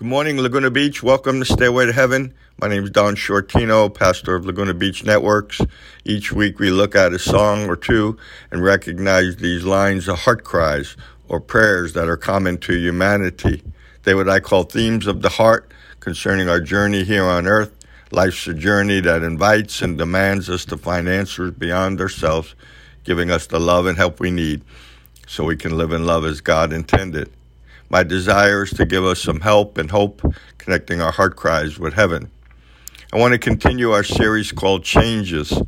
Good morning, Laguna Beach. Welcome to Stairway to Heaven. My name is Don Shortino, pastor of Laguna Beach Networks. Each week we look at a song or two and recognize these lines of heart cries or prayers that are common to humanity. They what I call themes of the heart concerning our journey here on earth. Life's a journey that invites and demands us to find answers beyond ourselves, giving us the love and help we need so we can live in love as God intended. My desire is to give us some help and hope, connecting our heart cries with heaven. I want to continue our series called Changes.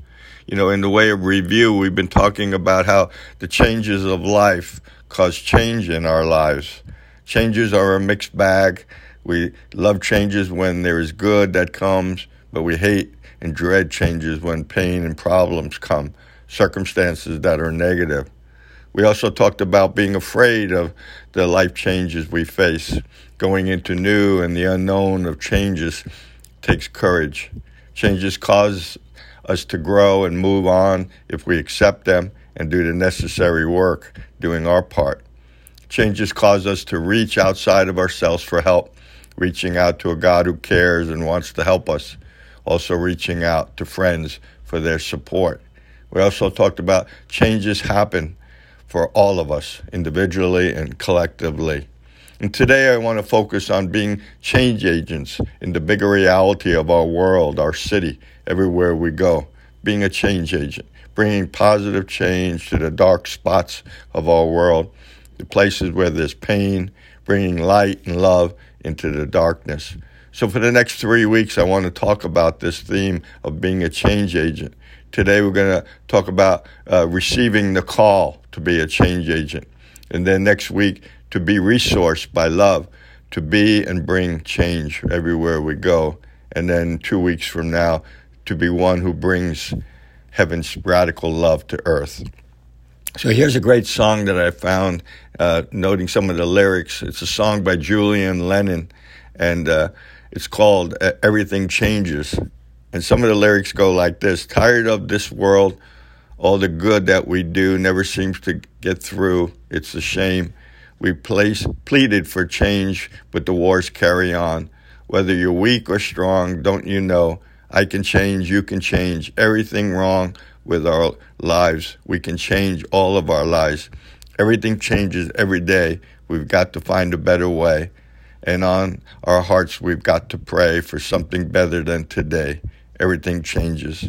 You know, in the way of review, we've been talking about how the changes of life cause change in our lives. Changes are a mixed bag. We love changes when there is good that comes, but we hate and dread changes when pain and problems come, circumstances that are negative. We also talked about being afraid of the life changes we face. Going into new and the unknown of changes takes courage. Changes cause us to grow and move on if we accept them and do the necessary work, doing our part. Changes cause us to reach outside of ourselves for help, reaching out to a God who cares and wants to help us, also reaching out to friends for their support. We also talked about changes happen for all of us, individually and collectively. And today I want to focus on being change agents in the bigger reality of our world, our city, everywhere we go. Being a change agent, bringing positive change to the dark spots of our world, the places where there's pain, bringing light and love into the darkness. So, for the next three weeks, I want to talk about this theme of being a change agent. Today, we're going to talk about uh, receiving the call to be a change agent. And then next week, to be resourced by love, to be and bring change everywhere we go. And then two weeks from now, to be one who brings heaven's radical love to earth. So here's a great song that I found, uh, noting some of the lyrics. It's a song by Julian Lennon, and uh, it's called uh, Everything Changes. And some of the lyrics go like this Tired of this world, all the good that we do never seems to get through. It's a shame. We place, pleaded for change, but the wars carry on. Whether you're weak or strong, don't you know? I can change, you can change. Everything wrong with our lives, we can change all of our lives. Everything changes every day. We've got to find a better way. And on our hearts, we've got to pray for something better than today everything changes.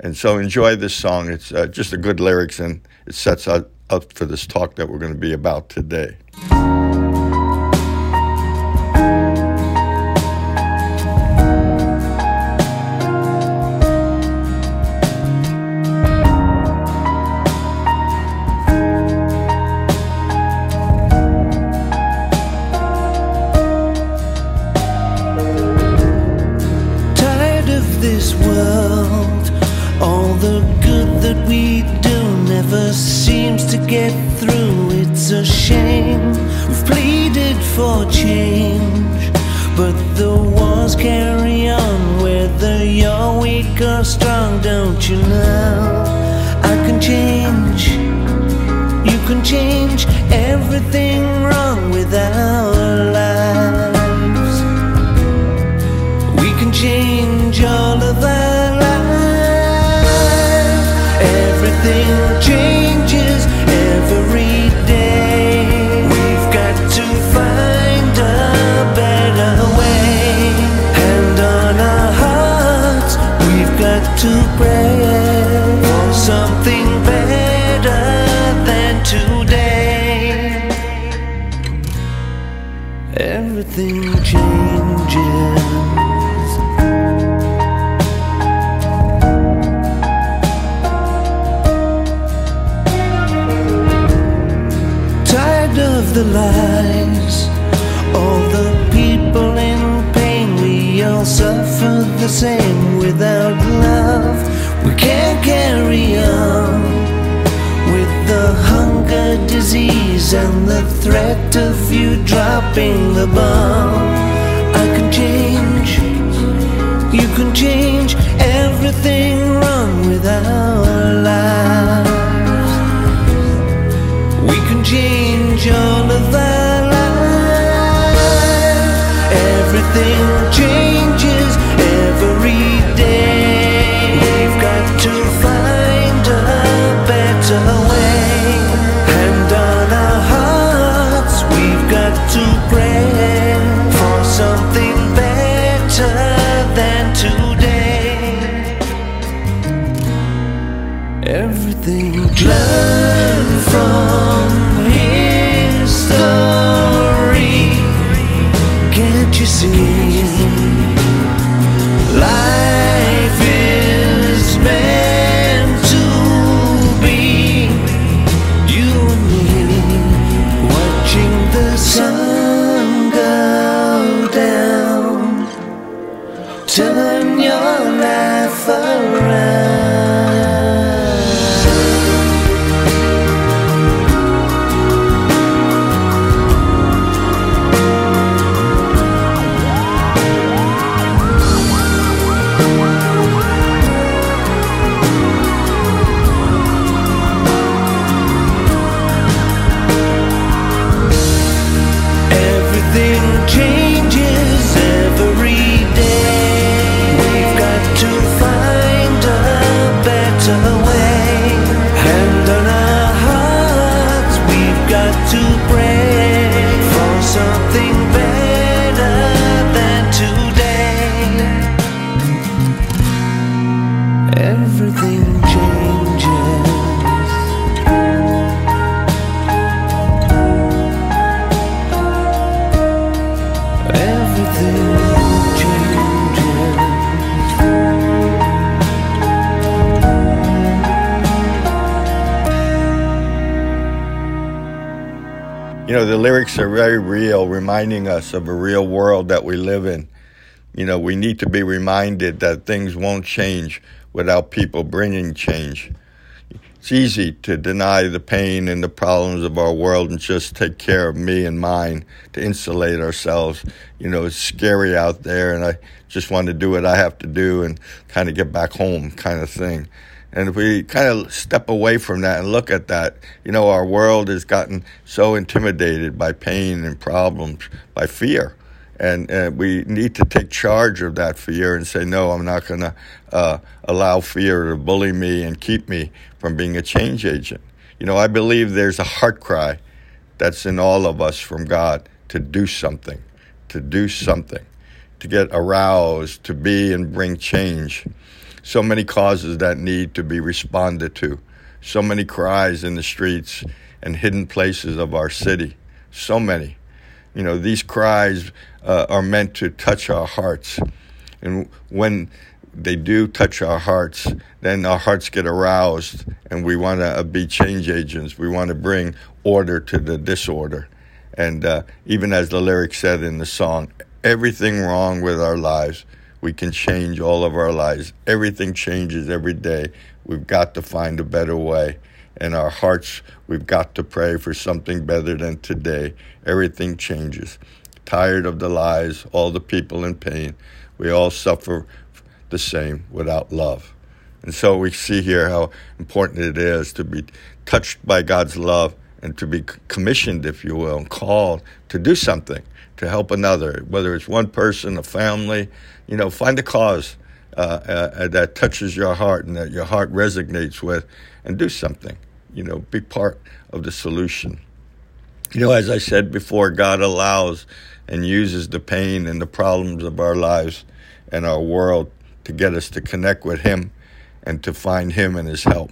And so enjoy this song. It's uh, just a good lyrics and it sets up, up for this talk that we're going to be about today. Can change all of our lives. Everything know, the lyrics are very real, reminding us of a real world that we live in. You know, we need to be reminded that things won't change without people bringing change. It's easy to deny the pain and the problems of our world and just take care of me and mine to insulate ourselves. You know, it's scary out there, and I just want to do what I have to do and kind of get back home, kind of thing. And if we kind of step away from that and look at that, you know, our world has gotten so intimidated by pain and problems, by fear. And uh, we need to take charge of that fear and say, no, I'm not going to uh, allow fear to bully me and keep me from being a change agent. You know, I believe there's a heart cry that's in all of us from God to do something, to do something, to get aroused, to be and bring change. So many causes that need to be responded to, so many cries in the streets and hidden places of our city, so many. You know, these cries uh, are meant to touch our hearts. And when they do touch our hearts, then our hearts get aroused and we want to be change agents. We want to bring order to the disorder. And uh, even as the lyric said in the song, everything wrong with our lives, we can change all of our lives. Everything changes every day. We've got to find a better way. In our hearts, we've got to pray for something better than today. Everything changes. Tired of the lies, all the people in pain. We all suffer the same without love. And so we see here how important it is to be touched by God's love and to be commissioned, if you will, and called to do something to help another, whether it's one person, a family, you know, find a cause uh, uh, that touches your heart and that your heart resonates with and do something, you know, be part of the solution. You know, as I said before, God allows and uses the pain and the problems of our lives and our world to get us to connect with Him and to find Him and His help.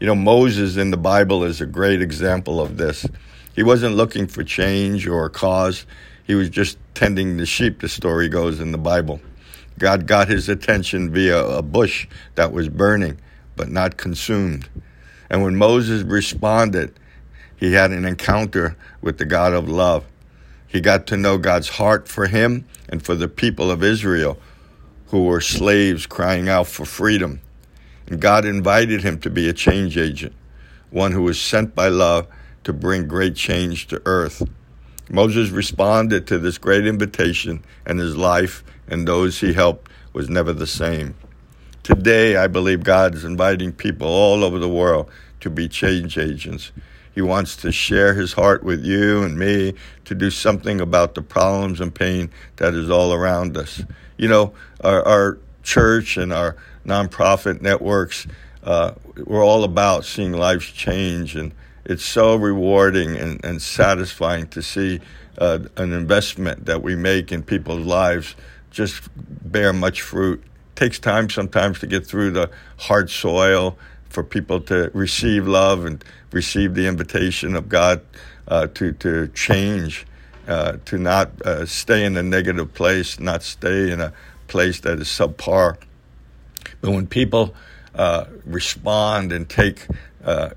You know, Moses in the Bible is a great example of this. He wasn't looking for change or a cause, he was just tending the sheep, the story goes in the Bible. God got his attention via a bush that was burning, but not consumed. And when Moses responded, he had an encounter with the God of love. He got to know God's heart for him and for the people of Israel who were slaves crying out for freedom. And God invited him to be a change agent, one who was sent by love to bring great change to earth. Moses responded to this great invitation, and his life and those he helped was never the same. Today, I believe God is inviting people all over the world to be change agents. He wants to share his heart with you and me to do something about the problems and pain that is all around us. You know, our, our church and our nonprofit networks, uh, we're all about seeing lives change. And it's so rewarding and, and satisfying to see uh, an investment that we make in people's lives just bear much fruit. It takes time sometimes to get through the hard soil for people to receive love and receive the invitation of God uh, to to change, uh, to not uh, stay in a negative place, not stay in a place that is subpar. But when people uh, respond and take uh,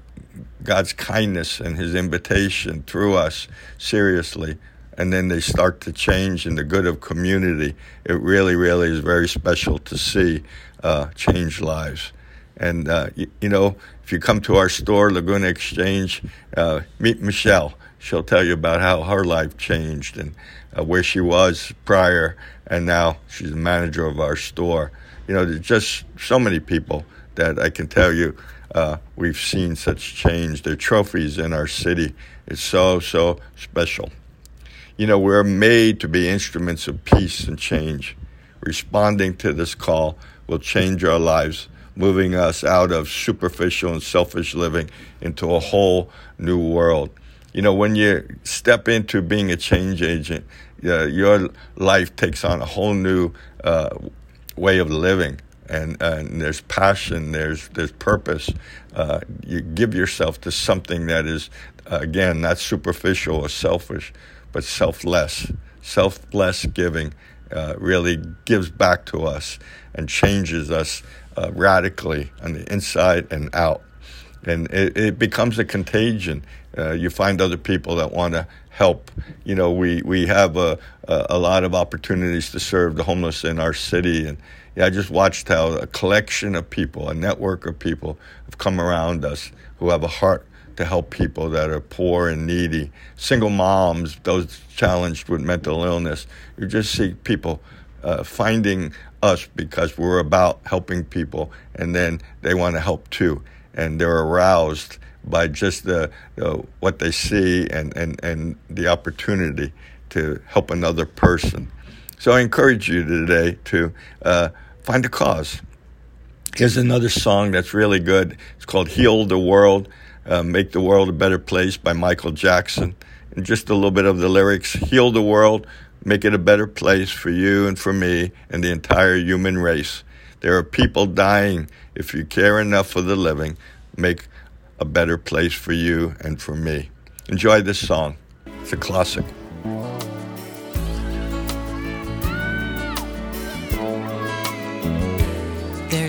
God's kindness and His invitation through us seriously, and then they start to change in the good of community. It really, really is very special to see uh, change lives. And, uh, you, you, know, if you come to our store, Laguna Exchange, uh, meet Michelle. She'll tell you about how her life changed and uh, where she was prior, and now she's the manager of our store. You know, there's just so many people that I can tell you uh, we've seen such change. They're trophies in our city. It's so, so special. You know, we're made to be instruments of peace and change. Responding to this call will change our lives, moving us out of superficial and selfish living into a whole new world. You know, when you step into being a change agent, uh, your life takes on a whole new uh, way of living. And, and there's passion, there's there's purpose. Uh, you give yourself to something that is, again, not superficial or selfish, but selfless. Selfless giving uh, really gives back to us and changes us uh, radically on the inside and out. And it, it becomes a contagion. Uh, you find other people that want to help. You know, we, we have a, a, a, lot of opportunities to serve the homeless in our city. And yeah, I just watched how a collection of people, a network of people, have come around us who have a heart to help people that are poor and needy, single moms, those challenged with mental illness. You just see people uh, finding us because we're about helping people, and then they want to help too, and they're aroused by just the what they see and, and, and the opportunity to help another person. So I encourage you today to uh, find a cause. Here's another song that's really good. It's called Heal the World uh, Make the World a Better Place by Michael Jackson. And just a little bit of the lyrics Heal the world, make it a better place for you and for me and the entire human race. There are people dying. If you care enough for the living, make a better place for you and for me. Enjoy this song. It's a classic.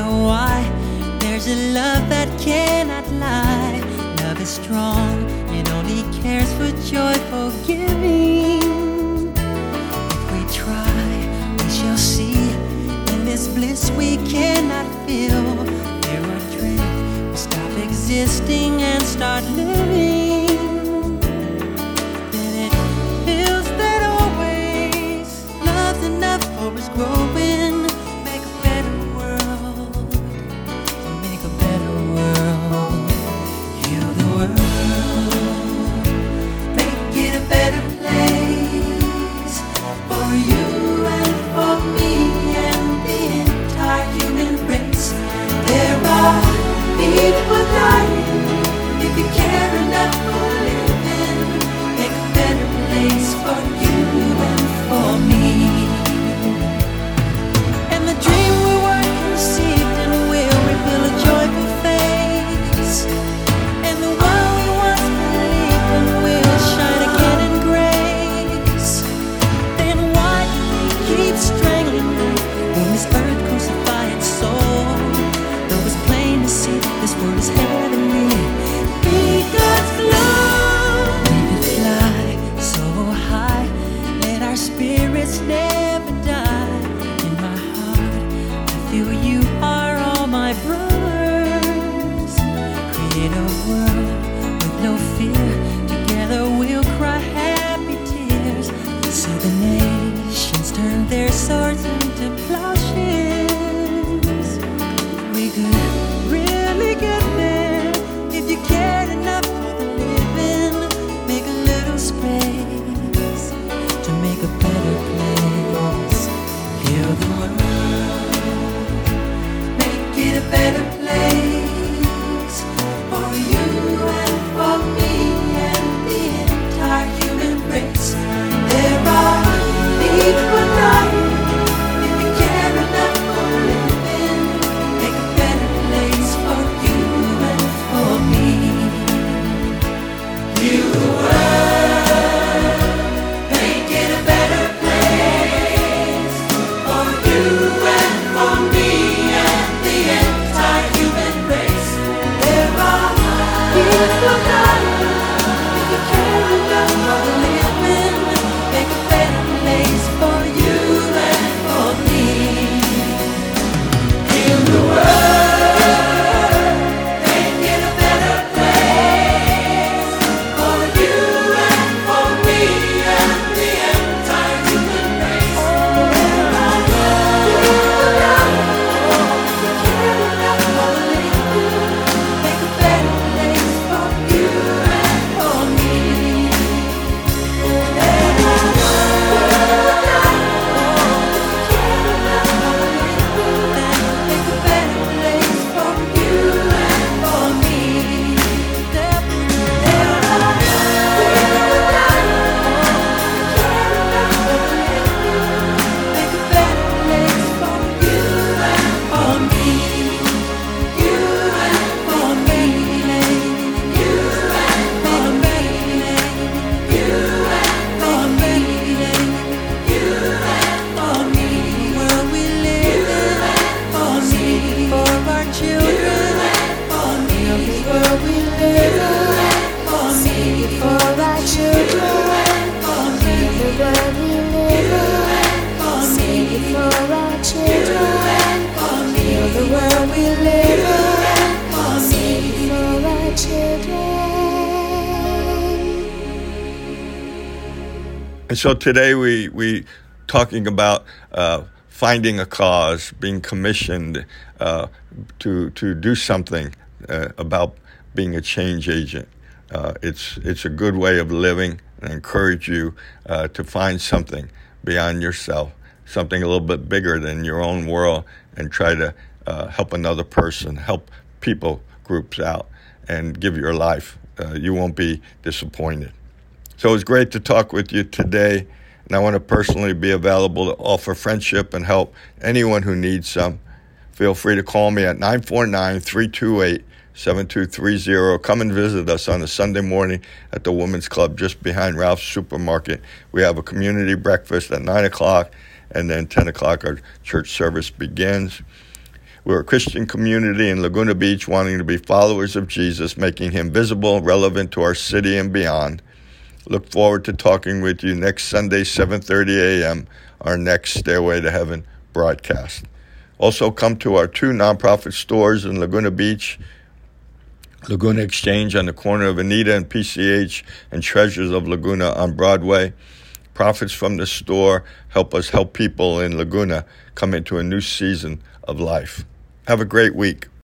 know why, there's a love that cannot lie. Love is strong, it only cares for joyful giving. If we try, we shall see. In this bliss we cannot feel. There are dreams, we stop existing and start living. Then it feels that always love's enough for us growing. You and so today we we talking about uh, finding a cause, being commissioned uh, to to do something uh, about being a change agent. Uh, it's it's a good way of living. I encourage you uh, to find something beyond yourself, something a little bit bigger than your own world, and try to uh, help another person, help people groups out, and give your life. you won't be disappointed. So it's great to talk with you today. And I want to personally be available to offer friendship and help anyone who needs some. Feel free to call me at 949 328 7230. Come and visit us on a Sunday morning at the Women's Club just behind Ralph's Supermarket. We have a community breakfast at 9 o'clock, and then 10 o'clock our church service begins. We're a Christian community in Laguna Beach wanting to be followers of Jesus, making him visible, relevant to our city and beyond. Look forward to talking with you next Sunday, 7:30 a.m. Our next Stairway to Heaven broadcast. Also, come to our two nonprofit stores in Laguna Beach, Laguna Exchange on the corner of Anita and PCH, and Treasures of Laguna on Broadway. Profits from the store help us help people in Laguna come into a new season of life. Have a great week.